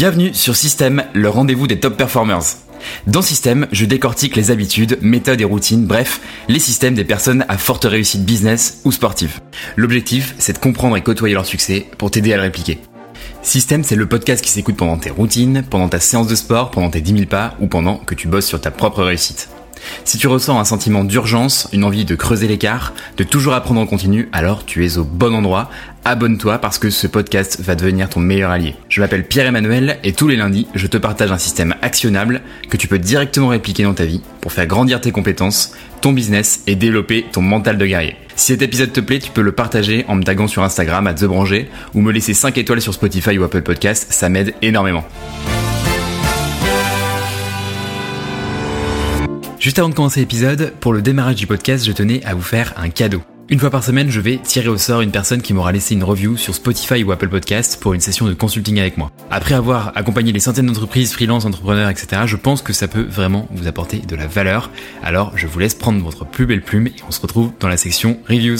Bienvenue sur Système, le rendez-vous des top performers. Dans Système, je décortique les habitudes, méthodes et routines, bref, les systèmes des personnes à forte réussite business ou sportive. L'objectif, c'est de comprendre et côtoyer leur succès pour t'aider à le répliquer. Système, c'est le podcast qui s'écoute pendant tes routines, pendant ta séance de sport, pendant tes 10 000 pas ou pendant que tu bosses sur ta propre réussite. Si tu ressens un sentiment d'urgence, une envie de creuser l'écart, de toujours apprendre en continu, alors tu es au bon endroit. Abonne-toi parce que ce podcast va devenir ton meilleur allié. Je m'appelle Pierre-Emmanuel et tous les lundis, je te partage un système actionnable que tu peux directement répliquer dans ta vie pour faire grandir tes compétences, ton business et développer ton mental de guerrier. Si cet épisode te plaît, tu peux le partager en me taguant sur Instagram à TheBranger ou me laisser 5 étoiles sur Spotify ou Apple Podcast, ça m'aide énormément. Juste avant de commencer l'épisode, pour le démarrage du podcast, je tenais à vous faire un cadeau. Une fois par semaine, je vais tirer au sort une personne qui m'aura laissé une review sur Spotify ou Apple Podcast pour une session de consulting avec moi. Après avoir accompagné les centaines d'entreprises, freelance, entrepreneurs, etc., je pense que ça peut vraiment vous apporter de la valeur. Alors, je vous laisse prendre votre plus belle plume et on se retrouve dans la section reviews.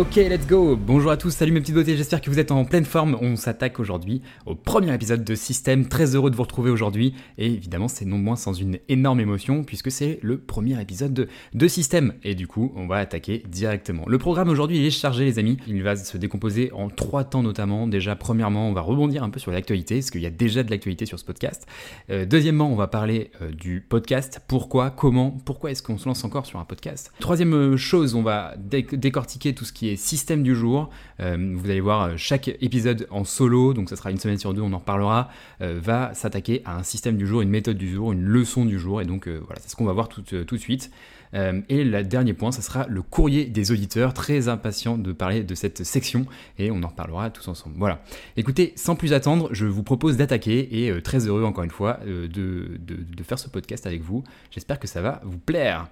Ok, let's go Bonjour à tous, salut mes petites beautés, j'espère que vous êtes en pleine forme. On s'attaque aujourd'hui au premier épisode de Système. Très heureux de vous retrouver aujourd'hui. Et évidemment, c'est non moins sans une énorme émotion, puisque c'est le premier épisode de, de Système. Et du coup, on va attaquer directement. Le programme aujourd'hui, est chargé, les amis. Il va se décomposer en trois temps notamment. Déjà, premièrement, on va rebondir un peu sur l'actualité, parce qu'il y a déjà de l'actualité sur ce podcast. Euh, deuxièmement, on va parler euh, du podcast. Pourquoi Comment Pourquoi est-ce qu'on se lance encore sur un podcast? Troisième euh, chose, on va décortiquer tout ce qui est système du jour. Euh, vous allez voir, euh, chaque épisode en solo, donc ça sera une semaine sur deux, on en reparlera, euh, va s'attaquer à un système du jour, une méthode du jour, une leçon du jour. Et donc voilà, c'est ce qu'on va voir tout, tout de suite. et le dernier point, ça sera le courrier des auditeurs, très impatient de parler de cette section et on en reparlera tous ensemble. Voilà. Écoutez, sans plus attendre, je vous propose d'attaquer et très heureux encore une fois de, de, de faire ce podcast avec vous. J'espère que ça va vous plaire.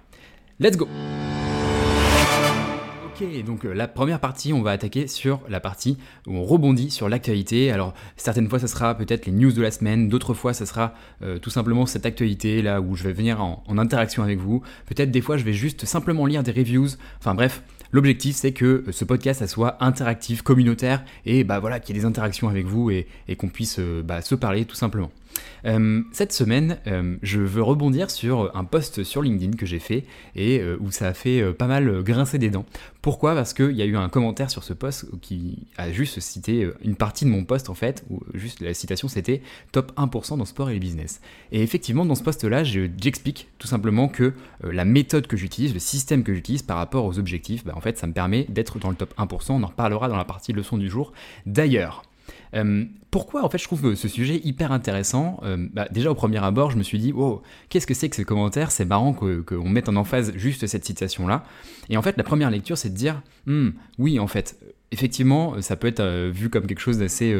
Let's go! Ok, donc euh, la première partie, on va attaquer sur la partie où on rebondit sur l'actualité. Alors certaines fois, ça sera peut-être les news de la semaine, d'autres fois, ça sera euh, tout simplement cette actualité là où je vais venir en, interaction avec vous. Peut-être des fois, je vais juste simplement lire des reviews. Enfin bref, l'objectif c'est que euh, ce podcast soit interactif, communautaire et bah voilà qu'il y ait des interactions avec vous et, qu'on puisse bah, se parler tout simplement. Euh, cette semaine, euh, je veux rebondir sur un post sur LinkedIn que j'ai fait et euh, où ça a fait pas mal grincer des dents. Pourquoi? Parce qu'il y a eu un commentaire sur ce post qui a juste cité une partie de mon post en fait, où juste la citation c'était top 1% dans sport et le business. Et effectivement, dans ce post-là, j'explique tout simplement que la méthode que j'utilise, le système que j'utilise par rapport aux objectifs, bah, en fait, ça me permet d'être dans le top 1%. On en reparlera dans la partie leçon du jour. D'ailleurs, euh, pourquoi en fait je trouve ce sujet hyper intéressant euh, bah, Déjà au premier abord, je me suis dit, oh, qu'est-ce que c'est que ce commentaire? C'est marrant qu'on mette en emphase juste cette citation-là. Et en fait, la première lecture, c'est de dire, hmm, oui, en fait, effectivement, ça peut être euh, vu comme quelque chose d'assez,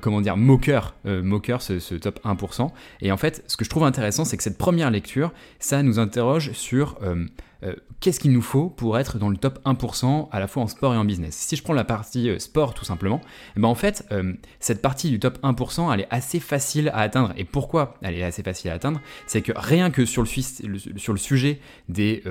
comment dire, moqueur, moqueur ce, top 1%. Et en fait, ce que je trouve intéressant, c'est que cette première lecture, ça nous interroge sur euh, qu'est-ce qu'il nous faut pour être dans le top 1% à la fois en sport et en business Si je prends la partie euh, sport tout simplement, eh ben en fait, euh, cette partie du top 1%, elle est assez facile à atteindre. Et pourquoi elle est assez facile à atteindre? C'est que rien que sur le, sur le sujet des,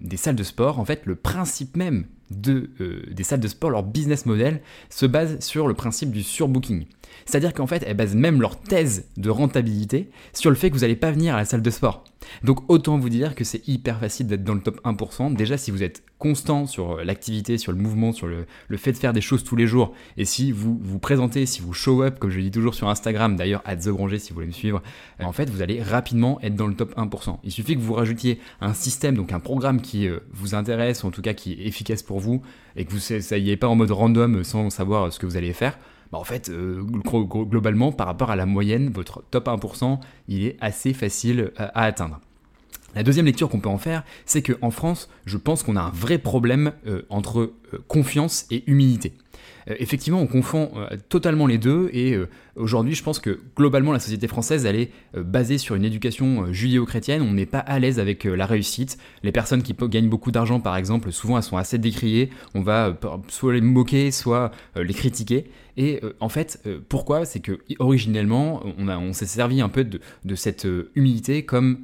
des salles de sport, en fait, le principe même de, des salles de sport, leur business model, se base sur le principe du surbooking. C'est-à-dire qu'en fait, elles basent même leur thèse de rentabilité sur le fait que vous n'allez pas venir à la salle de sport. Donc autant vous dire que c'est hyper facile d'être dans le top 1%. Déjà, si vous êtes constant sur l'activité, sur le mouvement, sur le, fait de faire des choses tous les jours, et si vous vous présentez, si vous show up, comme je dis toujours sur Instagram, d'ailleurs, à TheGranger si vous voulez me suivre, en fait, vous allez rapidement être dans le top 1%. Il suffit que vous rajoutiez un système, donc un programme qui euh, vous intéresse, ou en tout cas qui est efficace pour vous, et que vous soyez pas en mode random sans savoir ce que vous allez faire bah, en fait, euh, globalement, par rapport à la moyenne, votre top 1%, il est assez facile euh, à atteindre. La deuxième lecture qu'on peut en faire, c'est qu'en France, je pense qu'on a un vrai problème euh, entre confiance et humilité. effectivement, on confond totalement les deux et aujourd'hui, je pense que globalement, la société française, elle est basée sur une éducation judéo-chrétienne. On n'est pas à l'aise avec la réussite. Les personnes qui gagnent beaucoup d'argent, par exemple, souvent, elles sont assez décriées. On va soit les moquer, soit les critiquer. Et euh, en fait, euh, pourquoi? C'est que originellement, on, s'est servi un peu de, cette euh, humilité comme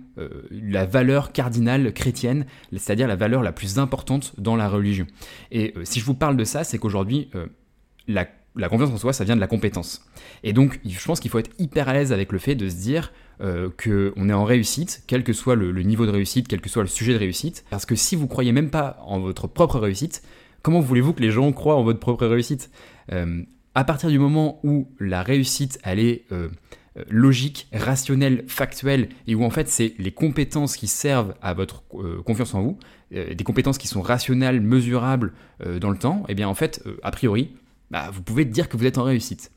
la valeur cardinale chrétienne, c'est-à-dire la valeur la plus importante dans la religion. Et si je vous parle de ça, c'est qu'aujourd'hui, la, confiance en soi, ça vient de la compétence. Et donc, je pense qu'il faut être hyper à l'aise avec le fait de se dire qu'on est en réussite, quel que soit le, niveau de réussite, quel que soit le sujet de réussite. Parce que si vous croyez même pas en votre propre réussite, comment voulez-vous que les gens croient en votre propre réussite? À partir du moment où la réussite, elle est euh, euh, logique, rationnelle, factuelle, et où en fait c'est les compétences qui servent à votre euh, confiance en vous, des compétences qui sont rationnelles, mesurables dans le temps, et eh bien en fait, a priori, bah, vous pouvez dire que vous êtes en réussite.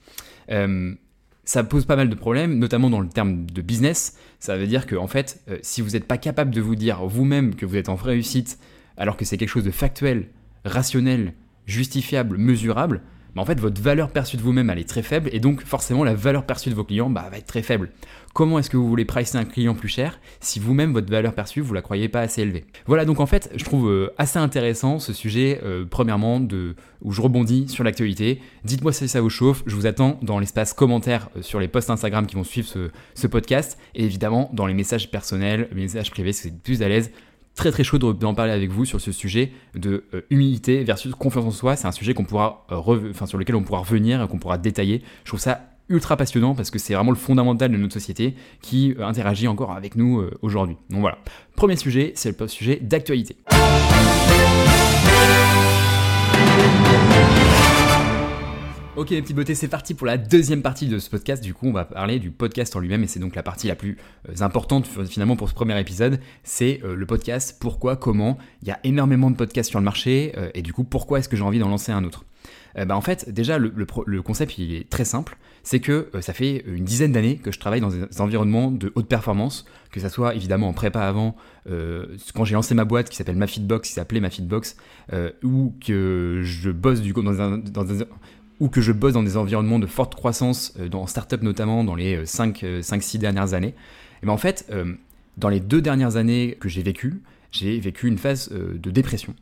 ça pose pas mal de problèmes, notamment dans le terme de business. Ça veut dire que en fait, si vous n'êtes pas capable de vous dire vous-même que vous êtes en réussite, alors que c'est quelque chose de factuel, rationnel, justifiable, mesurable, en fait, votre valeur perçue de vous-même, elle est très faible, et donc forcément, la valeur perçue de vos clients bah, va être très faible. Comment est-ce que vous voulez pricer un client plus cher si vous-même, votre valeur perçue, vous la croyez pas assez élevée? Voilà, donc en fait, je trouve euh, assez intéressant ce sujet, euh, premièrement, où je rebondis sur l'actualité. Dites-moi si ça vous chauffe, je vous attends dans l'espace commentaire euh, sur les posts Instagram qui vont suivre ce, ce podcast, et évidemment dans les messages personnels, les messages privés, si vous êtes plus à l'aise très très chaud d'en parler avec vous sur ce sujet de euh, humilité versus confiance en soi. C'est un sujet qu'on pourra, euh, enfin, sur lequel on pourra revenir, qu'on pourra détailler. Je trouve ça ultra passionnant parce que c'est vraiment le fondamental de notre société qui euh, interagit encore avec nous aujourd'hui. Donc voilà. Premier sujet, c'est le sujet d'actualité. Ok les petites beautés, c'est parti pour la deuxième partie de ce podcast. Du coup, on va parler du podcast en lui-même et c'est donc la partie la plus euh, importante finalement pour ce premier épisode. C'est euh, le podcast Pourquoi, Comment. Il y a énormément de podcasts sur le marché euh, et du coup, pourquoi est-ce que j'ai envie d'en lancer un autre? Bah, en fait, déjà, le, concept, il est très simple. C'est que ça fait une dizaine d'années que je travaille dans des environnements de haute performance, que ça soit évidemment en prépa avant, quand j'ai lancé ma boîte qui s'appelle MaFitbox, qui s'appelait MaFitbox, ou que je bosse du coup dans un ou que je bosse dans des environnements de forte croissance, euh, dans start-up notamment, dans les 5-6 euh, euh, dernières années, et ben en fait, dans les deux dernières années que j'ai vécues, j'ai vécu une phase de dépression.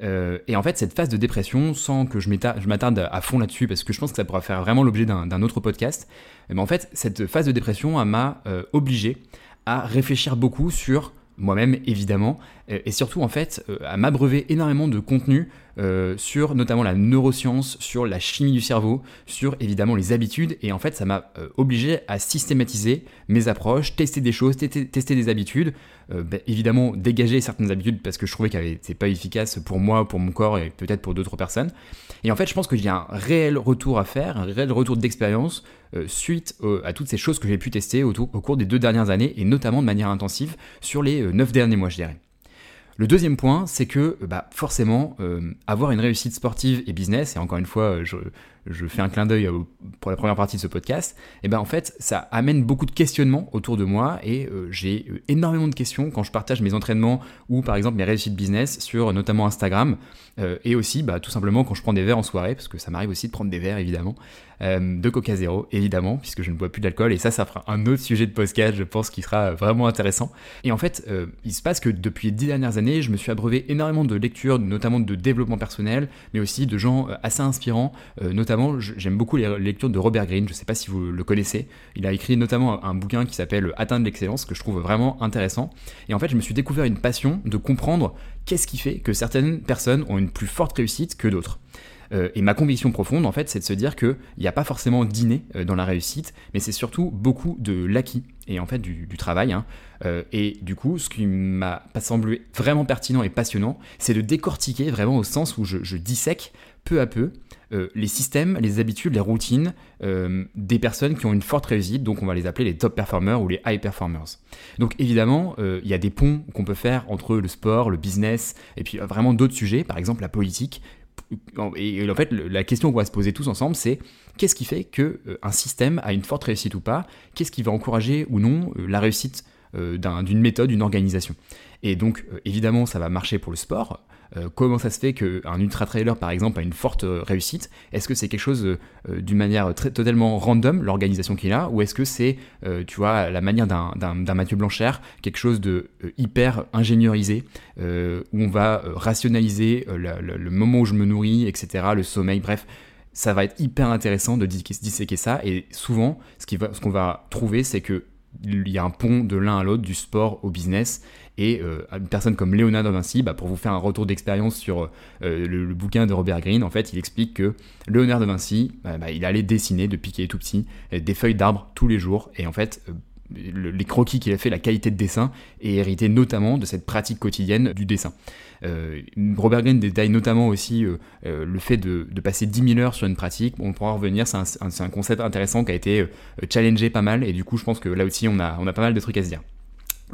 et en fait, cette phase de dépression, sans que je m'attarde à fond là-dessus, parce que je pense que ça pourra faire vraiment l'objet d'un autre podcast, mais en fait, cette phase de dépression m'a obligé à réfléchir beaucoup sur moi-même évidemment, et surtout en fait à m'abreuver énormément de contenu euh, sur notamment la neuroscience, sur la chimie du cerveau, sur évidemment les habitudes. Et en fait, ça m'a euh, obligé à systématiser mes approches, tester des choses, tester, des habitudes. Euh, bah, évidemment, dégager certaines habitudes parce que je trouvais qu'elles n'étaient pas efficaces pour moi, pour mon corps et peut-être pour d'autres personnes. Et en fait, je pense y a un réel retour à faire, un réel retour d'expérience suite à toutes ces choses que j'ai pu tester au, au, cours des deux dernières années et notamment de manière intensive sur les neuf derniers mois, je dirais. Le deuxième point, c'est que bah, forcément, euh, avoir une réussite sportive et business, et encore une fois, je, je fais un clin d'œil pour la première partie de ce podcast, et ben en fait, ça amène beaucoup de questionnements autour de moi et euh, j'ai euh, énormément de questions quand je partage mes entraînements ou par exemple mes réussites business sur notamment Instagram euh, et aussi bah, tout simplement quand je prends des verres en soirée, parce que ça m'arrive aussi de prendre des verres évidemment, de Coca Zéro évidemment, puisque je ne bois plus d'alcool et ça, ça fera un autre sujet de podcast, je pense, qui sera vraiment intéressant. Et en fait, il se passe que depuis les dix dernières années, je me suis abreuvé énormément de lectures, notamment de développement personnel, mais aussi de gens assez inspirants, notamment notamment, j'aime beaucoup les lectures de Robert Greene, je ne sais pas si vous le connaissez. Il a écrit notamment un bouquin qui s'appelle Atteindre l'excellence, que je trouve vraiment intéressant. Et en fait, je me suis découvert une passion de comprendre qu'est-ce qui fait que certaines personnes ont une plus forte réussite que d'autres. Euh, et ma conviction profonde, en fait, c'est de se dire qu'il n'y a pas forcément d'inné euh, dans la réussite, mais c'est surtout beaucoup de l'acquis et en fait du, travail. Hein. Euh, et du coup, ce qui m'a semblé vraiment pertinent et passionnant, c'est de décortiquer vraiment au sens où je dissèque peu à peu euh, les systèmes, les habitudes, les routines euh, des personnes qui ont une forte réussite, donc on va les appeler les top performers ou les high performers. Donc évidemment, euh, il y a des ponts qu'on peut faire entre le sport, le business, et puis vraiment d'autres sujets, par exemple la politique. Et en fait, la question qu'on va se poser tous ensemble, c'est qu'est-ce qui fait qu'un système a une forte réussite ou pas? Qu'est-ce qui va encourager ou non la réussite d'une méthode, d'une organisation? Et donc, évidemment, ça va marcher pour le sport. Euh, comment ça se fait qu'un ultra trailer par exemple a une forte euh, réussite? Est-ce que c'est quelque chose euh, d'une manière très, totalement random, l'organisation qu'il a, ou est-ce que c'est, tu vois, la manière d'un Mathieu Blanchard, quelque chose de hyper ingénieurisé, où on va rationaliser le, moment où je me nourris, etc., le sommeil, bref ça va être hyper intéressant de disséquer ça. Et souvent, ce qu'on va, va trouver, c'est que il y a un pont de l'un à l'autre, du sport au business. Et euh, une personne comme Léonard de Vinci, bah, pour vous faire un retour d'expérience sur euh, le, bouquin de Robert Greene, en fait, il explique que Léonard de Vinci, bah, bah, il allait dessiner depuis qu'il est tout petit des feuilles d'arbres tous les jours. Et en fait, euh, les croquis qu'il a fait, la qualité de dessin, est hérité notamment de cette pratique quotidienne du dessin. Robert Greene détaille notamment aussi le fait de, passer 10 000 heures sur une pratique. on pourra revenir, c'est un, concept intéressant qui a été challengé pas mal, et du coup, je pense que là aussi, on a, on a pas mal de trucs à se dire.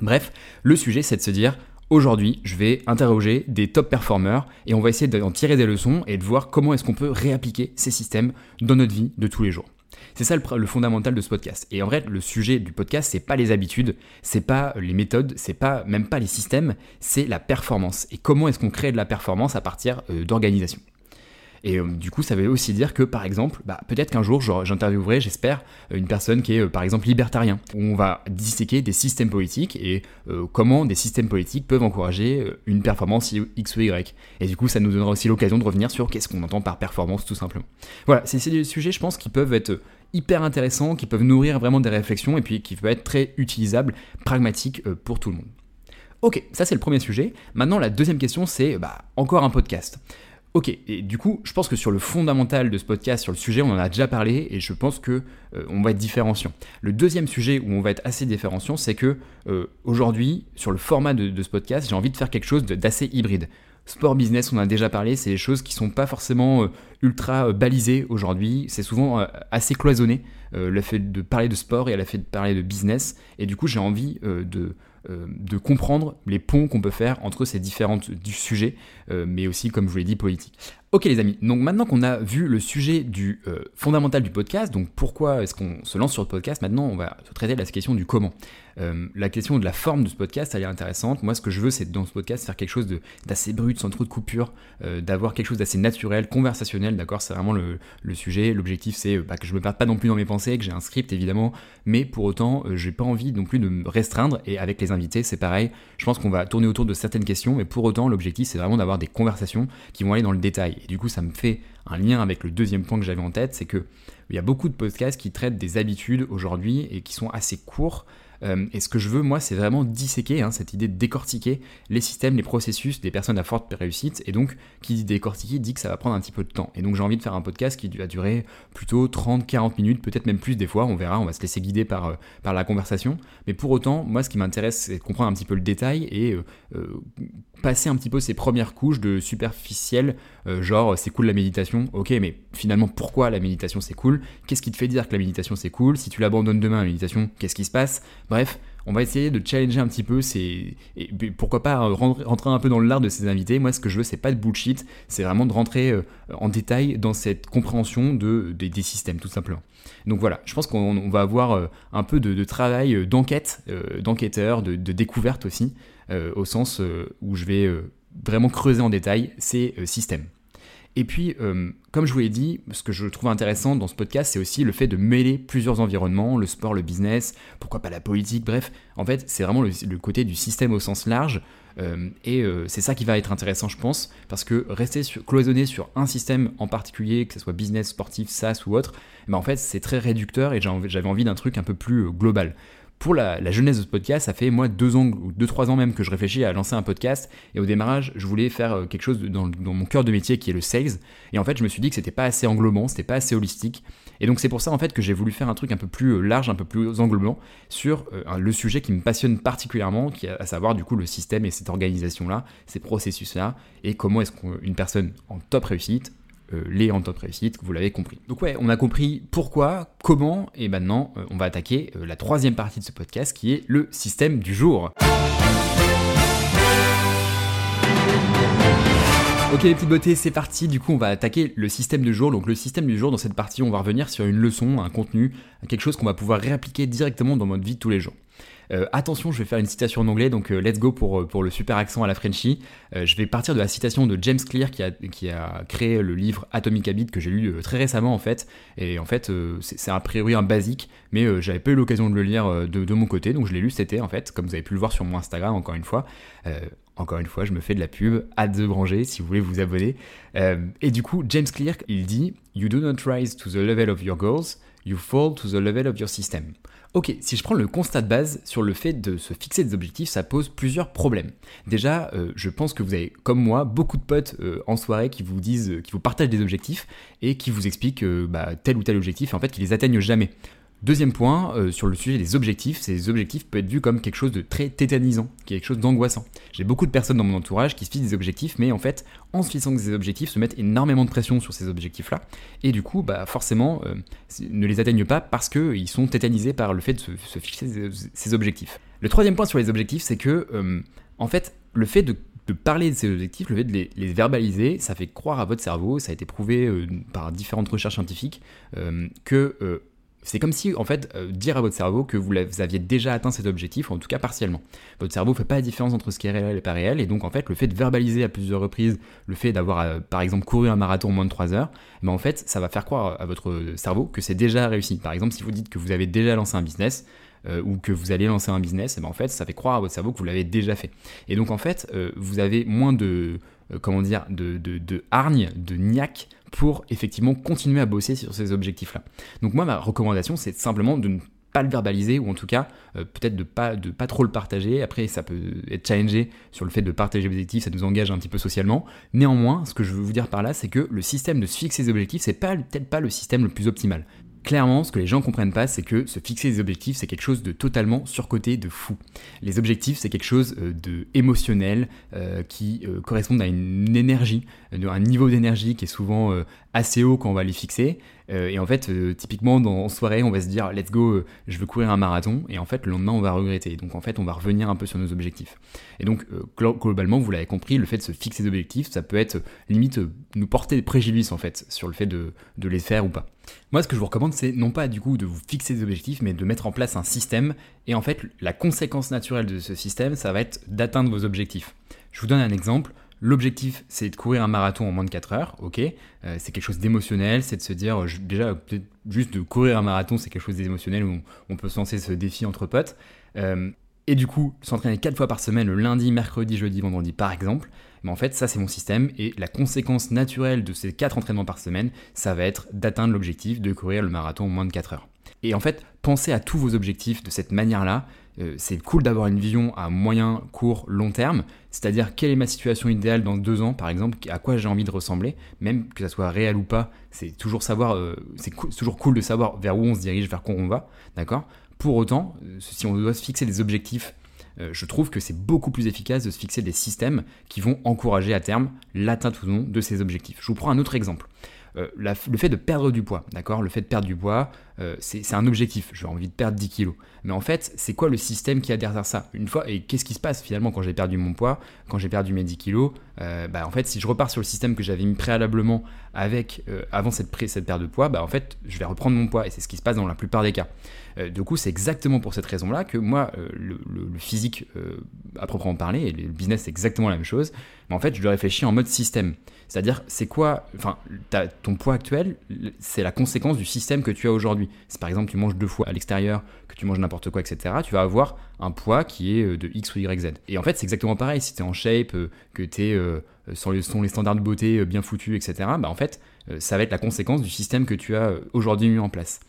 Bref, le sujet c'est de se dire Aujourd'hui, je vais interroger des top performers et on va essayer d'en tirer des leçons et de voir comment est-ce qu'on peut réappliquer ces systèmes dans notre vie de tous les jours. C'est ça le, fondamental de ce podcast. Et en vrai, le sujet du podcast, c'est pas les habitudes, c'est pas les méthodes, c'est pas même pas les systèmes, c'est la performance. Et comment est-ce qu'on crée de la performance à partir euh, d'organisation? Et euh, du coup, ça veut aussi dire que, par exemple, bah, peut-être qu'un jour, j'interviewerai, j'espère, une personne qui est, euh, par exemple, libertarien. On va disséquer des systèmes politiques et euh, comment des systèmes politiques peuvent encourager une performance X ou Y. Et du coup, ça nous donnera aussi l'occasion de revenir sur qu'est-ce qu'on entend par performance, tout simplement. Voilà, c'est des sujets, je pense, qui peuvent être hyper intéressants, qui peuvent nourrir vraiment des réflexions et puis qui peuvent être très utilisables, pragmatiques pour tout le monde. Ok, ça c'est le premier sujet. Maintenant, la deuxième question, c'est bah, encore un podcast. Ok, et du coup, je pense que sur le fondamental de ce podcast, sur le sujet, on en a déjà parlé, et je pense que euh, on va être différenciant. Le deuxième sujet où on va être assez différenciant, c'est que euh, aujourd'hui, sur le format de, ce podcast, j'ai envie de faire quelque chose d'assez hybride. Sport business, on en a déjà parlé, c'est des choses qui sont pas forcément euh, ultra balisées aujourd'hui, c'est souvent assez cloisonné, le fait de parler de sport et le fait de parler de business, et du coup j'ai envie de de comprendre les ponts qu'on peut faire entre ces différents sujets, euh, mais aussi, comme je vous l'ai dit, politiques. Ok les amis, donc maintenant qu'on a vu le sujet du euh, fondamental du podcast, donc pourquoi est-ce qu'on se lance sur le podcast, maintenant on va traiter la question du comment. Euh, la question de la forme de ce podcast, elle est intéressante. Moi ce que je veux c'est dans ce podcast faire quelque chose d'assez brut, sans trop de coupures, euh, d'avoir quelque chose d'assez naturel, conversationnel, d'accord? C'est vraiment le, sujet. L'objectif c'est bah, que je me perde pas non plus dans mes pensées, que j'ai un script évidemment, mais pour autant j'ai pas envie non plus de me restreindre, et avec les invités c'est pareil, je pense qu'on va tourner autour de certaines questions, mais pour autant l'objectif c'est vraiment d'avoir des conversations qui vont aller dans le détail. Et du coup, ça me fait un lien avec le deuxième point que j'avais en tête, c'est que il y a beaucoup de podcasts qui traitent des habitudes aujourd'hui et qui sont assez courts euh, et ce que je veux, moi, c'est vraiment disséquer hein, cette idée de décortiquer les systèmes, les processus des personnes à forte réussite. Et donc, qui dit décortiquer dit que ça va prendre un petit peu de temps. Et donc, j'ai envie de faire un podcast qui va durer plutôt 30-40 minutes, peut-être même plus des fois. On verra, on va se laisser guider par, euh, par la conversation. Mais pour autant, moi, ce qui m'intéresse, c'est de comprendre un petit peu le détail et euh, passer un petit peu ces premières couches de superficiel, genre c'est cool la méditation, ok, mais finalement pourquoi la méditation c'est cool? Qu'est-ce qui te fait dire que la méditation c'est cool? Si tu l'abandonnes demain la méditation, qu'est-ce qui se passe? Bref, on va essayer de challenger un petit peu ces... Et pourquoi pas rentrer un peu dans l'art de ces invités. Moi, ce que je veux, c'est pas de bullshit, c'est vraiment de rentrer euh, en détail dans cette compréhension de, des, systèmes, tout simplement. Donc voilà, je pense qu'on va avoir euh, un peu de, travail euh, d'enquête, d'enquêteur, de, de, découverte aussi, au sens où je vais vraiment creuser en détail ces systèmes. Et puis, euh, comme je vous l'ai dit, ce que je trouve intéressant dans ce podcast, c'est aussi le fait de mêler plusieurs environnements, le sport, le business, pourquoi pas la politique, bref. En fait, c'est vraiment le, côté du système au sens large. Euh, et euh, c'est ça qui va être intéressant, je pense, parce que rester cloisonné sur un système en particulier, que ce soit business, sportif, SaaS ou autre, en fait, c'est très réducteur et j'avais envie d'un truc un peu plus global pour la, jeunesse de ce podcast, ça fait moi deux ans ou deux trois ans même que je réfléchis à lancer un podcast. Et au démarrage, je voulais faire euh, quelque chose dans, mon cœur de métier qui est le sales. Et en fait, je me suis dit que c'était pas assez englobant, c'était pas assez holistique. Et donc c'est pour ça en fait que j'ai voulu faire un truc un peu plus euh, large, un peu plus englobant sur euh, le sujet qui me passionne particulièrement, qui à savoir du coup le système et cette organisation là, ces processus là, et comment est-ce qu'une personne en top réussite euh, les top réussite, vous l'avez compris. Donc ouais, on a compris pourquoi, comment, et maintenant euh, on va attaquer euh, la troisième partie de ce podcast qui est le système du jour. Ok les petites beautés, c'est parti. Du coup, on va attaquer le système du jour. Donc le système du jour, dans cette partie, on va revenir sur une leçon, un contenu, quelque chose qu'on va pouvoir réappliquer directement dans notre vie de tous les jours. Attention, je vais faire une citation en anglais, donc let's go pour, pour le super accent à la Frenchie. je vais partir de la citation de James Clear qui a, qui a créé le livre Atomic Habit que j'ai lu très récemment en fait. Et en fait, c'est a priori un basique, mais j'avais pas eu l'occasion de le lire de, mon côté, donc je l'ai lu cet été en fait, comme vous avez pu le voir sur mon Instagram encore une fois. Encore une fois, je me fais de la pub, à de Branger, si vous voulez vous abonner. Euh, et du coup, James Clear, il dit You do not rise to the level of your goals, you fall to the level of your system. Ok, si je prends le constat de base sur le fait de se fixer des objectifs, ça pose plusieurs problèmes. Déjà, euh, je pense que vous avez, comme moi, beaucoup de potes euh, en soirée qui vous disent, qui vous partagent des objectifs et qui vous expliquent bah, tel ou tel objectif, et en fait, qu'ils les atteignent jamais. Deuxième point, euh, sur le sujet des objectifs, ces objectifs peuvent être vus comme quelque chose de très tétanisant, quelque chose d'angoissant. J'ai beaucoup de personnes dans mon entourage qui se fixent des objectifs, mais en fait, en se fixant des objectifs, se mettent énormément de pression sur ces objectifs-là, et du coup, bah, forcément, euh, ne les atteignent pas parce qu'ils sont tétanisés par le fait de se, fixer ces objectifs. Le troisième point sur les objectifs, c'est que, euh, en fait, le fait de parler de ces objectifs, le fait de les, verbaliser, ça fait croire à votre cerveau, ça a été prouvé par différentes recherches scientifiques, que c'est comme si, en fait, euh, dire à votre cerveau que vous, aviez déjà atteint cet objectif, en tout cas partiellement. Votre cerveau ne fait pas la différence entre ce qui est réel et pas réel, et donc, en fait, le fait de verbaliser à plusieurs reprises le fait d'avoir, euh, par exemple, couru un marathon en moins de 3 heures, ben, en fait, ça va faire croire à votre cerveau que c'est déjà réussi. Par exemple, si vous dites que vous avez déjà lancé un business, euh, ou que vous allez lancer un business, et ben en fait, ça fait croire à votre cerveau que vous l'avez déjà fait. Et donc, en fait, vous avez moins de, comment dire, de, de, de hargne, de niaque pour effectivement continuer à bosser sur ces objectifs-là. Donc moi, ma recommandation, c'est simplement de ne pas le verbaliser ou en tout cas euh, peut-être de pas de pas trop le partager. Après, ça peut être challengé sur le fait de partager les objectifs, ça nous engage un petit peu socialement. Néanmoins, ce que je veux vous dire par là, c'est que le système de se fixer des objectifs, c'est peut-être pas le système le plus optimal clairement, ce que les gens comprennent pas, c'est que se fixer des objectifs, c'est quelque chose de totalement surcoté, de fou. Les objectifs, c'est quelque chose euh, de émotionnel euh, qui euh, correspond à une énergie, un niveau d'énergie qui est souvent assez haut quand on va les fixer. et en fait, typiquement, en soirée, on va se dire, let's go, je veux courir un marathon. Et en fait, le lendemain, on va regretter. Donc en fait, on va revenir un peu sur nos objectifs. Et donc, globalement, vous l'avez compris, le fait de se fixer des objectifs, ça peut être limite nous porter des préjudices en fait sur le fait de les faire ou pas. Moi, ce que je vous recommande, c'est non pas du coup de vous fixer des objectifs, mais de mettre en place un système. Et en fait, la conséquence naturelle de ce système, ça va être d'atteindre vos objectifs. Je vous donne un exemple. L'objectif, c'est de courir un marathon en moins de 4 heures, ok euh, C'est quelque chose d'émotionnel, c'est de se dire, déjà, peut-être juste de courir un marathon, c'est quelque chose d'émotionnel où on peut se lancer ce défi entre potes. Euh, et du coup, s'entraîner 4 fois par semaine, le lundi, mercredi, jeudi, vendredi, par exemple, mais en fait, ça c'est mon système et la conséquence naturelle de ces 4 entraînements par semaine, ça va être d'atteindre l'objectif de courir le marathon en moins de 4 heures. Et en fait, pensez à tous vos objectifs de cette manière-là. Euh, c'est cool d'avoir une vision à moyen, court, long terme, c'est-à-dire quelle est ma situation idéale dans deux ans, par exemple, à quoi j'ai envie de ressembler, même que ça soit réel ou pas, c'est toujours savoir, euh, c'est toujours cool de savoir vers où on se dirige, vers quoi on va, d'accord? Pour autant, euh, si on doit se fixer des objectifs euh, je trouve que c'est beaucoup plus efficace de se fixer des systèmes qui vont encourager à terme l'atteinte ou non de ces objectifs. Je vous prends un autre exemple. Euh, le fait de perdre du poids, d'accord Le fait de perdre du poids, euh, c'est un objectif. J'ai envie de perdre 10 kilos. Mais en fait, c'est quoi le système qui a derrière ça? Une fois, et qu'est-ce qui se passe finalement quand j'ai perdu mon poids, quand j'ai perdu mes 10 kilos? Bah, En fait, si je repars sur le système que j'avais mis préalablement avec, avant cette, cette perte de poids, bah, en fait, je vais reprendre mon poids. Et c'est ce qui se passe dans la plupart des cas. Euh, du coup, c'est exactement pour cette raison-là que moi, euh, le, physique euh, à proprement parler, et le business, c'est exactement la même chose, mais en fait, je le réfléchis en mode système. C'est-à-dire, c'est quoi, enfin, ton poids actuel, c'est la conséquence du système que tu as aujourd'hui. Si par exemple tu manges deux fois à l'extérieur, que tu manges n'importe quoi, etc., tu vas avoir un poids qui est de X ou Y, Z. Et en fait, c'est exactement pareil. Si tu es en shape, que tu es sur les, standards de beauté bien foutus, etc., bah en fait, ça va être la conséquence du système que tu as aujourd'hui mis en place.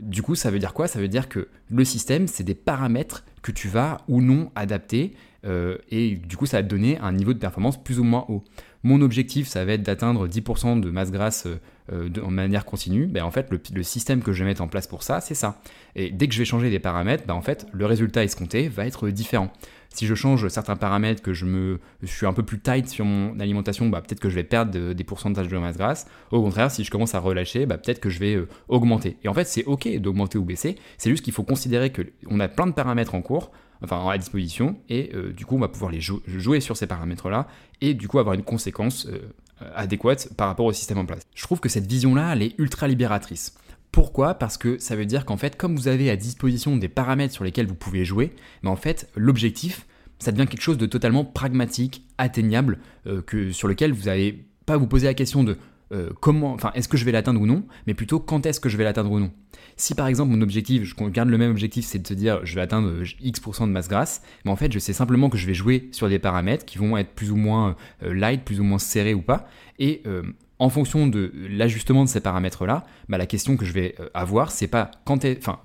Du coup, ça veut dire quoi? Ça veut dire que le système, c'est des paramètres que tu vas ou non adapter, euh, et du coup, ça va te donner un niveau de performance plus ou moins haut. Mon objectif, ça va être d'atteindre 10% de masse grasse euh, euh, de, manière continue. Ben, en fait, le, système que je vais mettre en place pour ça, c'est ça. Et dès que je vais changer des paramètres, ben, en fait, le résultat escompté va être différent. Si je change certains paramètres, que je, me, suis un peu plus tight sur mon alimentation, bah, peut-être que je vais perdre des pourcentages de masse grasse. Au contraire, si je commence à relâcher, bah, peut-être que je vais euh, augmenter. Et en fait, c'est OK d'augmenter ou baisser. C'est juste qu'il faut considérer qu'on a plein de paramètres en cours, enfin à disposition, et euh, du coup, on va pouvoir les jouer sur ces paramètres-là, et du coup avoir une conséquence euh, adéquate par rapport au système en place. Je trouve que cette vision-là, elle est ultra libératrice. Pourquoi? Parce que ça veut dire qu'en fait, comme vous avez à disposition des paramètres sur lesquels vous pouvez jouer, mais en fait, l'objectif, ça devient quelque chose de totalement pragmatique, atteignable, euh, que, sur lequel vous n'allez pas vous poser la question de euh, comment, enfin, est-ce que je vais l'atteindre ou non, mais plutôt quand est-ce que je vais l'atteindre ou non. Si par exemple mon objectif, je garde le même objectif, c'est de se dire je vais atteindre euh, X% de masse grasse, mais en fait je sais simplement que je vais jouer sur des paramètres qui vont être plus ou moins light, plus ou moins serrés ou pas, et en fonction de l'ajustement de ces paramètres-là, bah, la question que je vais euh, avoir, c'est pas quand est, enfin,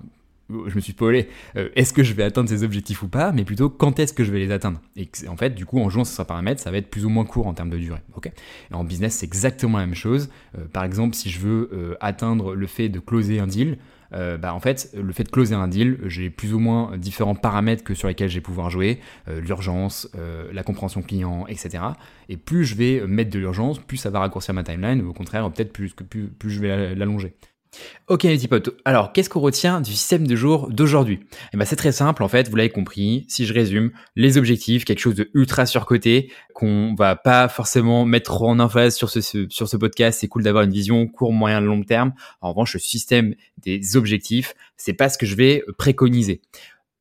je me suis polé, euh, est-ce que je vais atteindre ces objectifs ou pas, mais plutôt quand est-ce que je vais les atteindre? Et en fait, du coup, en jouant sur ces paramètres, ça va être plus ou moins court en termes de durée. ok? Et en business, c'est exactement la même chose. Euh, par exemple, si je veux atteindre le fait de closer un deal, euh, bah, en fait, le fait de closer un deal, j'ai plus ou moins différents paramètres que sur lesquels je vais pouvoir jouer, euh, l'urgence, euh, la compréhension client, etc. Et plus je vais mettre de l'urgence, plus ça va raccourcir ma timeline, ou au contraire, peut-être plus, plus, plus je vais l'allonger. Ok les petits potes, alors qu'est-ce qu'on retient du système de jour d'aujourd'hui? Eh ben, C'est très simple en fait, vous l'avez compris, si je résume, les objectifs, quelque chose de ultra surcoté, qu'on va pas forcément mettre en emphase sur ce, sur ce podcast, c'est cool d'avoir une vision court, moyen, long terme. En revanche, le système des objectifs, c'est pas ce que je vais préconiser.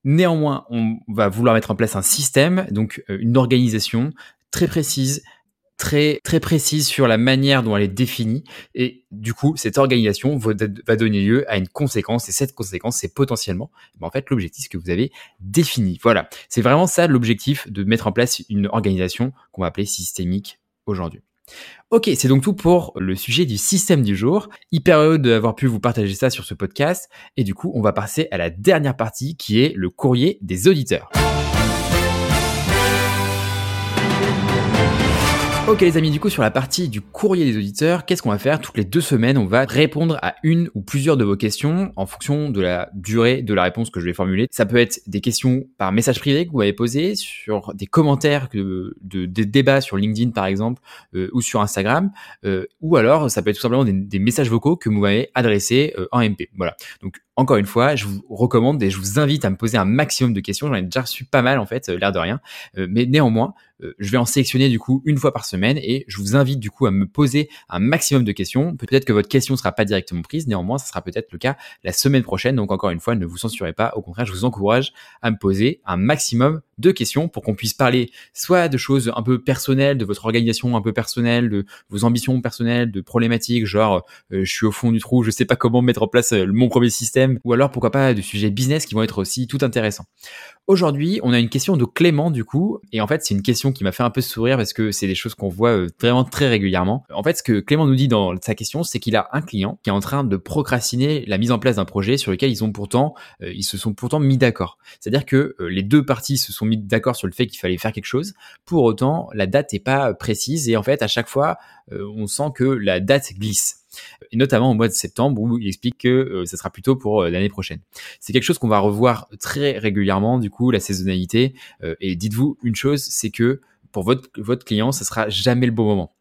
Néanmoins, on va vouloir mettre en place un système, donc euh, une organisation très précise, très, très précise sur la manière dont elle est définie. Et du coup, cette organisation va, donner lieu à une conséquence. Et cette conséquence, c'est potentiellement, ben, en fait, l'objectif que vous avez défini. Voilà. C'est vraiment ça l'objectif de mettre en place une organisation qu'on va appeler systémique aujourd'hui. Ok, c'est donc tout pour le sujet du système du jour. Hyper heureux d'avoir pu vous partager ça sur ce podcast. Et du coup, on va passer à la dernière partie qui est le courrier des auditeurs. Ok les amis, du coup sur la partie du courrier des auditeurs, qu'est-ce qu'on va faire Toutes les deux semaines, on va répondre à une ou plusieurs de vos questions en fonction de la durée de la réponse que je vais formuler. Ça peut être des questions par message privé que vous m'avez posé, sur des commentaires de, des débats sur LinkedIn par exemple, euh, ou sur Instagram, euh, ou alors ça peut être tout simplement des, messages vocaux que vous m'avez adressés euh, en MP. Voilà. Donc encore une fois, je vous recommande et je vous invite à me poser un maximum de questions. J'en ai déjà reçu pas mal en fait, euh, l'air de rien. Euh, mais néanmoins, euh, je vais en sélectionner du coup une fois par semaine et je vous invite du coup à me poser un maximum de questions. Peut-être que votre question ne sera pas directement prise, néanmoins, ça sera peut-être le cas la semaine prochaine. Donc encore une fois, ne vous censurez pas. Au contraire, je vous encourage à me poser un maximum de questions pour qu'on puisse parler soit de choses un peu personnelles, de votre organisation un peu personnelle, de vos ambitions personnelles, de problématiques, genre je suis au fond du trou, je sais pas comment mettre en place mon premier système ou alors pourquoi pas de sujets business qui vont être aussi tout intéressants. Aujourd'hui, on a une question de Clément du coup, et en fait c'est une question qui m'a fait un peu sourire parce que c'est des choses qu'on voit euh, vraiment très régulièrement. En fait, ce que Clément nous dit dans sa question, c'est qu'il a un client qui est en train de procrastiner la mise en place d'un projet sur lequel ils ont pourtant, euh, ils se sont pourtant mis d'accord. C'est-à-dire que euh, les deux parties se sont mis d'accord sur le fait qu'il fallait faire quelque chose. Pour autant, la date n'est pas précise et en fait à chaque fois, on sent que la date glisse et notamment au mois de septembre où il explique que euh, ça sera plutôt pour euh, l'année prochaine. C'est quelque chose qu'on va revoir très régulièrement, du coup, la saisonnalité. Euh, et dites-vous une chose, c'est que pour votre, votre client, ça sera jamais le bon moment.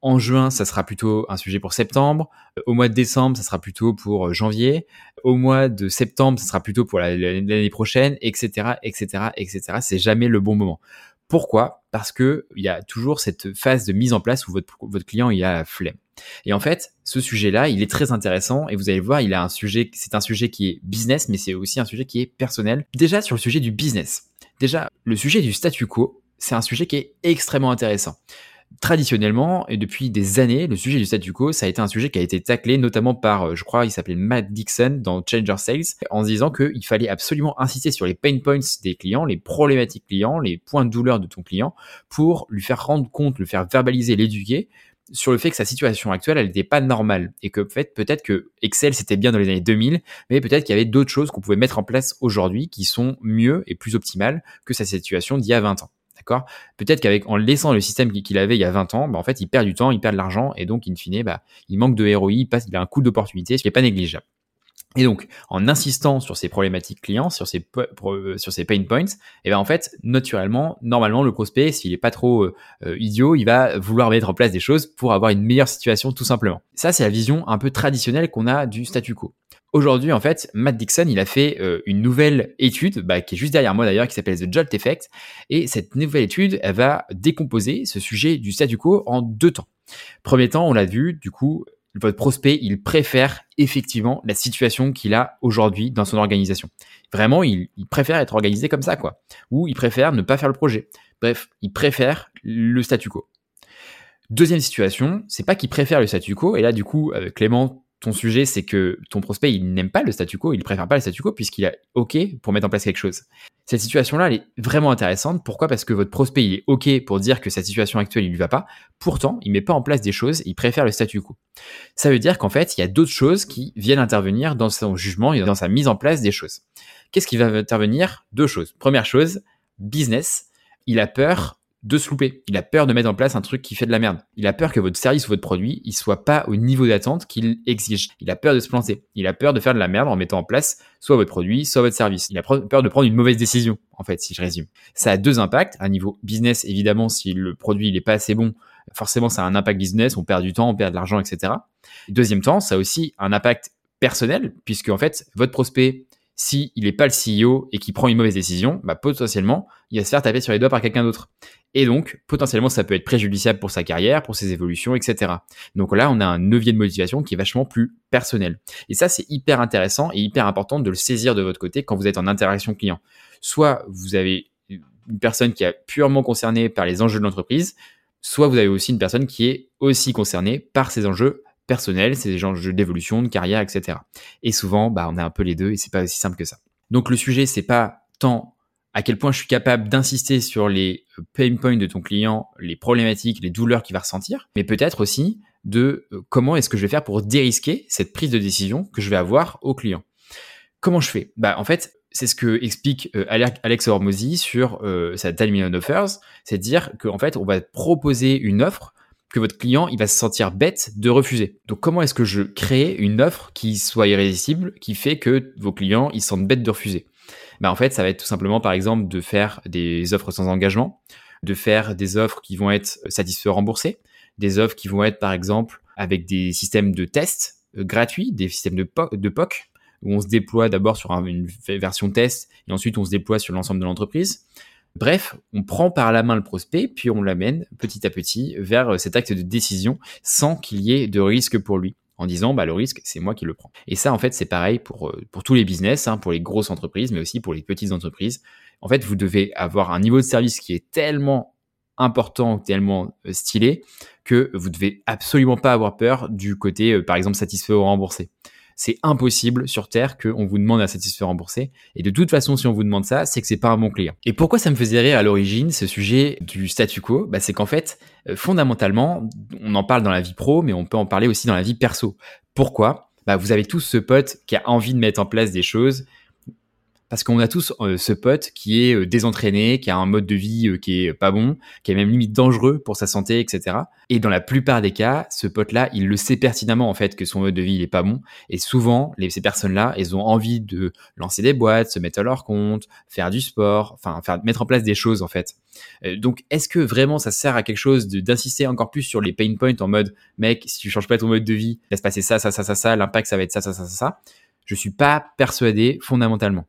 En juin, ça sera plutôt un sujet pour septembre. Au mois de décembre, ça sera plutôt pour janvier. Au mois de septembre, ça sera plutôt pour l'année prochaine, etc., etc., etc. C'est jamais le bon moment. Pourquoi? Parce que il y a toujours cette phase de mise en place où votre, votre client il a la flemme. Et en fait, ce sujet-là, il est très intéressant et vous allez voir, il a un sujet, c'est un sujet qui est business, mais c'est aussi un sujet qui est personnel. Déjà sur le sujet du business. Déjà, le sujet du statu quo, c'est un sujet qui est extrêmement intéressant. Traditionnellement, et depuis des années, le sujet du statu quo, ça a été un sujet qui a été taclé notamment par, euh, je crois, il s'appelait Matt Dixon dans Changer Sales, en disant qu'il fallait absolument insister sur les pain points des clients, les problématiques clients, les points de douleur de ton client, pour lui faire rendre compte, le faire verbaliser, l'éduquer, sur le fait que sa situation actuelle, elle n'était pas normale et que en fait, peut-être que Excel c'était bien dans les années 2000, mais peut-être qu'il y avait d'autres choses qu'on pouvait mettre en place aujourd'hui qui sont mieux et plus optimales que sa situation d'il y a 20 ans. D'accord? Peut-être qu'avec en laissant le système qu'il avait il y a 20 ans, bah, en fait, il perd du temps, il perd de l'argent et donc in fine, bah, il manque de ROI, il passe, il a un coût d'opportunité, ce qui n'est pas négligeable. Et donc, en insistant sur ces problématiques clients, sur ces, euh, sur ces pain points, et eh ben en fait, naturellement, normalement, le prospect, s'il est pas trop euh, euh, idiot, il va vouloir mettre en place des choses pour avoir une meilleure situation, tout simplement. Ça, c'est la vision un peu traditionnelle qu'on a du statu quo. Aujourd'hui, en fait, Matt Dixon, il a fait une nouvelle étude, bah, qui est juste derrière moi d'ailleurs, qui s'appelle The Jolt Effect. Et cette nouvelle étude, elle va décomposer ce sujet du statu quo en deux temps. Premier temps, on l'a vu, du coup, votre prospect, il préfère effectivement la situation qu'il a aujourd'hui dans son organisation. Vraiment, il, préfère être organisé comme ça, quoi. Ou il préfère ne pas faire le projet. Bref, il préfère le statu quo. Deuxième situation, c'est pas qu'il préfère le statu quo, et là, du coup, euh, Clément, ton sujet, c'est que ton prospect, il n'aime pas le statu quo, il préfère pas le statu quo puisqu'il a OK pour mettre en place quelque chose. Cette situation-là, elle est vraiment intéressante. Pourquoi? Parce que votre prospect, il est OK pour dire que sa situation actuelle, il lui va pas. Pourtant, il met pas en place des choses, il préfère le statu quo. Ça veut dire qu'en fait, il y a d'autres choses qui viennent intervenir dans son jugement et dans sa mise en place des choses. Qu'est-ce qui va intervenir? Deux choses. Première chose, business. Il a peur de se louper. Il a peur de mettre en place un truc qui fait de la merde. Il a peur que votre service ou votre produit, il soit pas au niveau d'attente qu'il exige. Il a peur de se planter. Il a peur de faire de la merde en mettant en place soit votre produit, soit votre service. Il a peur de prendre une mauvaise décision, en fait, si je résume. Ça a deux impacts. À niveau business, évidemment, si le produit, il est pas assez bon, forcément, ça a un impact business. On perd du temps, on perd de l'argent, etc. Deuxième temps, ça a aussi un impact personnel, puisque, en fait, votre prospect, s'il n'est pas le CEO et qu'il prend une mauvaise décision, bah, potentiellement, il va se faire taper sur les doigts par quelqu'un d'autre. Et donc, potentiellement, ça peut être préjudiciable pour sa carrière, pour ses évolutions, etc. Donc là, on a un levier de motivation qui est vachement plus personnel. Et ça, c'est hyper intéressant et hyper important de le saisir de votre côté quand vous êtes en interaction client. Soit vous avez une personne qui est purement concernée par les enjeux de l'entreprise, soit vous avez aussi une personne qui est aussi concernée par ces enjeux personnels, ces enjeux d'évolution, de carrière, etc. Et souvent, bah, on a un peu les deux et c'est pas aussi simple que ça. Donc le sujet, c'est pas tant à quel point je suis capable d'insister sur les euh, pain points de ton client, les problématiques, les douleurs qu'il va ressentir, mais peut-être aussi de euh, comment est-ce que je vais faire pour dérisquer cette prise de décision que je vais avoir au client. Comment je fais? Bah en fait, c'est ce que explique euh, Alex Hormozy sur sa 10 million offers, c'est dire qu'en fait, on va proposer une offre que votre client, il va se sentir bête de refuser. Donc comment est-ce que je crée une offre qui soit irrésistible, qui fait que vos clients, ils se sentent bêtes de refuser? Bah, en fait, ça va être tout simplement, par exemple, de faire des offres sans engagement, de faire des offres qui vont être satisfaits remboursés, des offres qui vont être, par exemple, avec des systèmes de tests euh, gratuits, des systèmes de, de POC, où on se déploie d'abord sur une version test et ensuite on se déploie sur l'ensemble de l'entreprise. Bref, on prend par la main le prospect, puis on l'amène petit à petit vers cet acte de décision sans qu'il y ait de risque pour lui en disant bah, le risque, c'est moi qui le prends. Et ça, en fait, c'est pareil pour, euh, pour tous les business, hein, pour les grosses entreprises, mais aussi pour les petites entreprises. En fait, vous devez avoir un niveau de service qui est tellement important, tellement euh, stylé, que vous devez absolument pas avoir peur du côté, euh, par exemple, satisfait ou remboursé c'est impossible sur Terre qu'on vous demande à satisfaire rembourser. Et de toute façon, si on vous demande ça, c'est que c'est pas un bon client. Et pourquoi ça me faisait rire à l'origine, ce sujet du statu quo? Bah, C'est qu'en fait, euh, fondamentalement, on en parle dans la vie pro, mais on peut en parler aussi dans la vie perso. Pourquoi? Bah, Vous avez tous ce pote qui a envie de mettre en place des choses, parce qu'on a tous euh, ce pote qui est euh, désentraîné, qui a un mode de vie euh, qui est pas bon, qui est même limite dangereux pour sa santé, etc. Et dans la plupart des cas, ce pote-là, il le sait pertinemment en fait que son mode de vie il est pas bon. Et souvent, ces personnes-là, elles ont envie de lancer des boîtes, se mettre à leur compte, faire du sport, enfin faire mettre en place des choses en fait. donc, est-ce que vraiment ça sert à quelque chose d'insister encore plus sur les pain points en mode mec, si tu changes pas ton mode de vie, va se passer ça, ça, ça, ça, ça, l'impact ça va être ça, ça, ça, ça, ça. Je suis pas persuadé fondamentalement.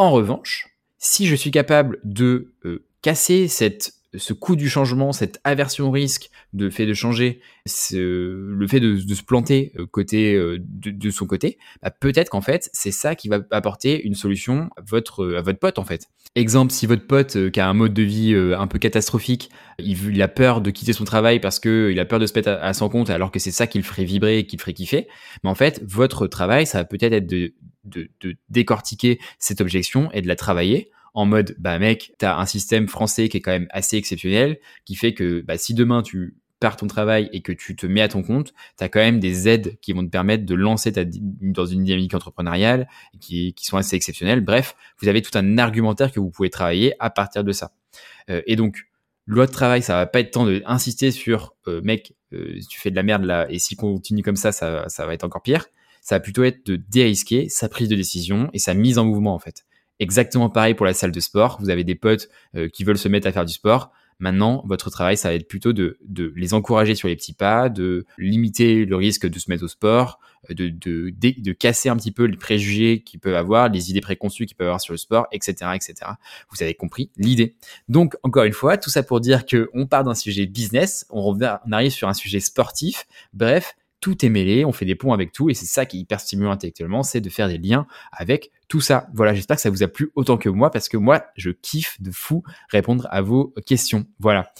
En revanche, si je suis capable de euh, casser cette, ce coût du changement, cette aversion au risque, de fait de changer, le fait de, se planter euh, côté euh, de, son côté, bah, peut-être qu'en fait c'est ça qui va apporter une solution à votre à votre pote en fait. Exemple, si votre pote qui a un mode de vie un peu catastrophique, il, a peur de quitter son travail parce que il a peur de se mettre à, à son compte alors que c'est ça qui le ferait vibrer, qui le ferait kiffer, mais en fait votre travail ça va peut-être être de de, décortiquer cette objection et de la travailler en mode bah mec t'as un système français qui est quand même assez exceptionnel qui fait que bah, si demain tu pars ton travail et que tu te mets à ton compte, tu as quand même des aides qui vont te permettre de lancer ta, dans une dynamique entrepreneuriale qui, qui sont assez exceptionnelles. Bref, vous avez tout un argumentaire que vous pouvez travailler à partir de ça. Euh, et donc, loi de travail, ça va pas être temps d'insister sur euh, mec, euh, tu fais de la merde là, et si continue comme ça, ça, ça va être encore pire ça va plutôt être de dérisquer sa prise de décision et sa mise en mouvement en fait. Exactement pareil pour la salle de sport. Vous avez des potes euh, qui veulent se mettre à faire du sport. Maintenant, votre travail, ça va être plutôt de, les encourager sur les petits pas, de limiter le risque de se mettre au sport, euh, de, casser un petit peu les préjugés qu'ils peuvent avoir, les idées préconçues qu'ils peuvent avoir sur le sport, etc., etc. Vous avez compris l'idée. Donc, encore une fois, tout ça pour dire que on part d'un sujet business, on, on arrive sur un sujet sportif. Bref, tout est mêlé, on fait des ponts avec tout, et c'est ça qui est hyper stimulant intellectuellement, c'est de faire des liens avec tout ça. Voilà, j'espère que ça vous a plu autant que moi, parce que moi, je kiffe de fou répondre à vos questions. Voilà.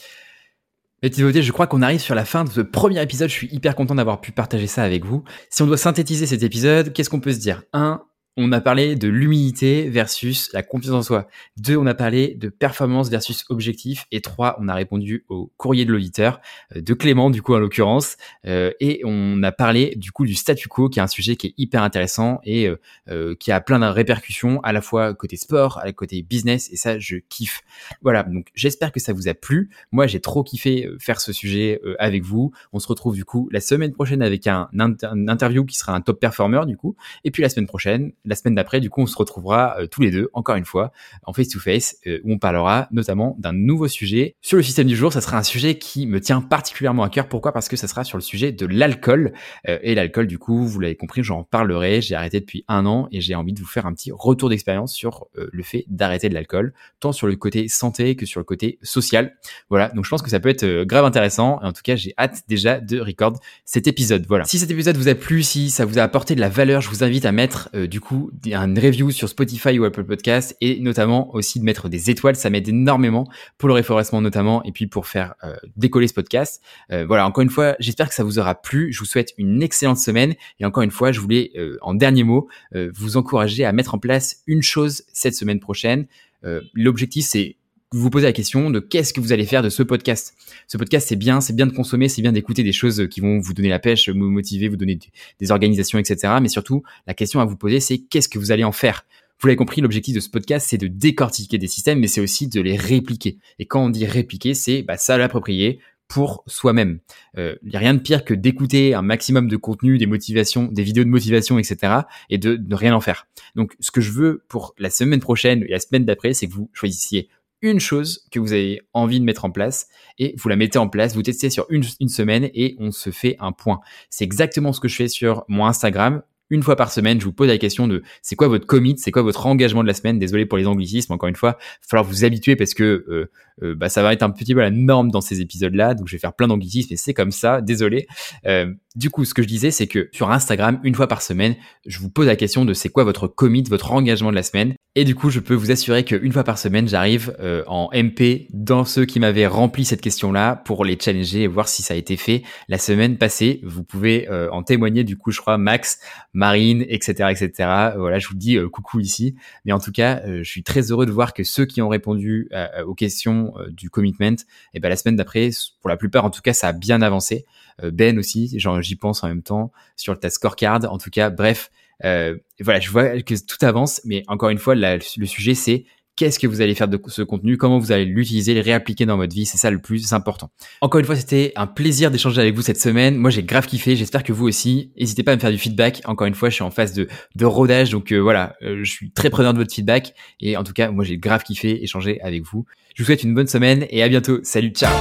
Et Timothée, je crois qu'on arrive sur la fin de ce premier épisode. Je suis hyper content d'avoir pu partager ça avec vous. Si on doit synthétiser cet épisode, qu'est-ce qu'on peut se dire? Un, on a parlé de l'humilité versus la confiance en soi. Deux, on a parlé de performance versus objectif. Et trois, on a répondu au courrier de l'auditeur, euh, de Clément du coup en l'occurrence. Euh, et on a parlé du coup du statu quo, qui est un sujet qui est hyper intéressant et euh, qui a plein de répercussions à la fois côté sport, côté business. Et ça, je kiffe. Voilà, donc j'espère que ça vous a plu. Moi, j'ai trop kiffé faire ce sujet avec vous. On se retrouve du coup la semaine prochaine avec un, un interview qui sera un top performer du coup. Et puis la semaine prochaine, la semaine d'après, du coup, on se retrouvera euh, tous les deux, encore une fois, en face-to-face, euh, où on parlera notamment d'un nouveau sujet. Sur le système du jour, ça sera un sujet qui me tient particulièrement à cœur. Pourquoi? Parce que ça sera sur le sujet de l'alcool. Euh, et l'alcool, du coup, vous l'avez compris, j'en parlerai. J'ai arrêté depuis un an et j'ai envie de vous faire un petit retour d'expérience sur le fait d'arrêter de l'alcool, tant sur le côté santé que sur le côté social. Voilà, donc je pense que ça peut être grave intéressant. En tout cas, j'ai hâte déjà de record cet épisode. Voilà. Si cet épisode vous a plu, si ça vous a apporté de la valeur, je vous invite à mettre du coup un review sur Spotify ou Apple Podcast et notamment aussi de mettre des étoiles. Ça m'aide énormément pour le référencement notamment et puis pour faire euh, décoller ce podcast. Euh, voilà, encore une fois, j'espère que ça vous aura plu. Je vous souhaite une excellente semaine et encore une fois, je voulais euh, en dernier mot vous encourager à mettre en place une chose cette semaine prochaine. L'objectif, c'est vous posez la question de qu'est-ce que vous allez faire de ce podcast. Ce podcast, c'est bien, c'est bien de consommer, c'est bien d'écouter des choses qui vont vous donner la pêche, vous motiver, vous donner des organisations, etc. Mais surtout, la question à vous poser, c'est qu'est-ce que vous allez en faire? Vous l'avez compris, l'objectif de ce podcast, c'est de décortiquer des systèmes, mais c'est aussi de les répliquer. Et quand on dit répliquer, c'est bah, ça l'approprier pour soi-même. Il euh, n'y a rien de pire que d'écouter un maximum de contenu, des motivations, des vidéos de motivation, etc. et de ne rien en faire. Donc, ce que je veux pour la semaine prochaine et la semaine d'après, c'est que vous choisissiez une chose que vous avez envie de mettre en place et vous la mettez en place, vous testez sur une, une semaine et on se fait un point. C'est exactement ce que je fais sur mon Instagram une fois par semaine, je vous pose la question de c'est quoi votre commit, c'est quoi votre engagement de la semaine? Désolé pour les anglicismes, encore une fois, il va falloir vous habituer parce que euh, euh, bah, ça va être un petit peu la norme dans ces épisodes-là. Donc je vais faire plein d'anglicismes et c'est comme ça, désolé. Euh, du coup, ce que je disais, c'est que sur Instagram, une fois par semaine, je vous pose la question de c'est quoi votre commit, votre engagement de la semaine. Et du coup, je peux vous assurer qu'une fois par semaine, j'arrive euh, en MP dans ceux qui m'avaient rempli cette question-là pour les challenger et voir si ça a été fait la semaine passée. Vous pouvez euh, en témoigner du coup, je crois, Max, Marine, etc., etc. Voilà, je vous dis euh, coucou ici. Mais en tout cas, je suis très heureux de voir que ceux qui ont répondu aux questions du commitment, et eh ben la semaine d'après, pour la plupart, en tout cas, ça a bien avancé. Ben aussi, j'y pense en même temps sur test scorecard. En tout cas, bref. Euh, voilà, je vois que tout avance, mais encore une fois, le sujet c'est qu'est-ce que vous allez faire de ce contenu, comment vous allez l'utiliser, le réappliquer dans votre vie, c'est ça le plus important. Encore une fois, c'était un plaisir d'échanger avec vous cette semaine. Moi, j'ai grave kiffé, j'espère que vous aussi. N'hésitez pas à me faire du feedback. Encore une fois, je suis en phase de, rodage, donc euh, voilà, euh, je suis très preneur de votre feedback. Et en tout cas, moi, j'ai grave kiffé échanger avec vous. Je vous souhaite une bonne semaine et à bientôt. Salut, ciao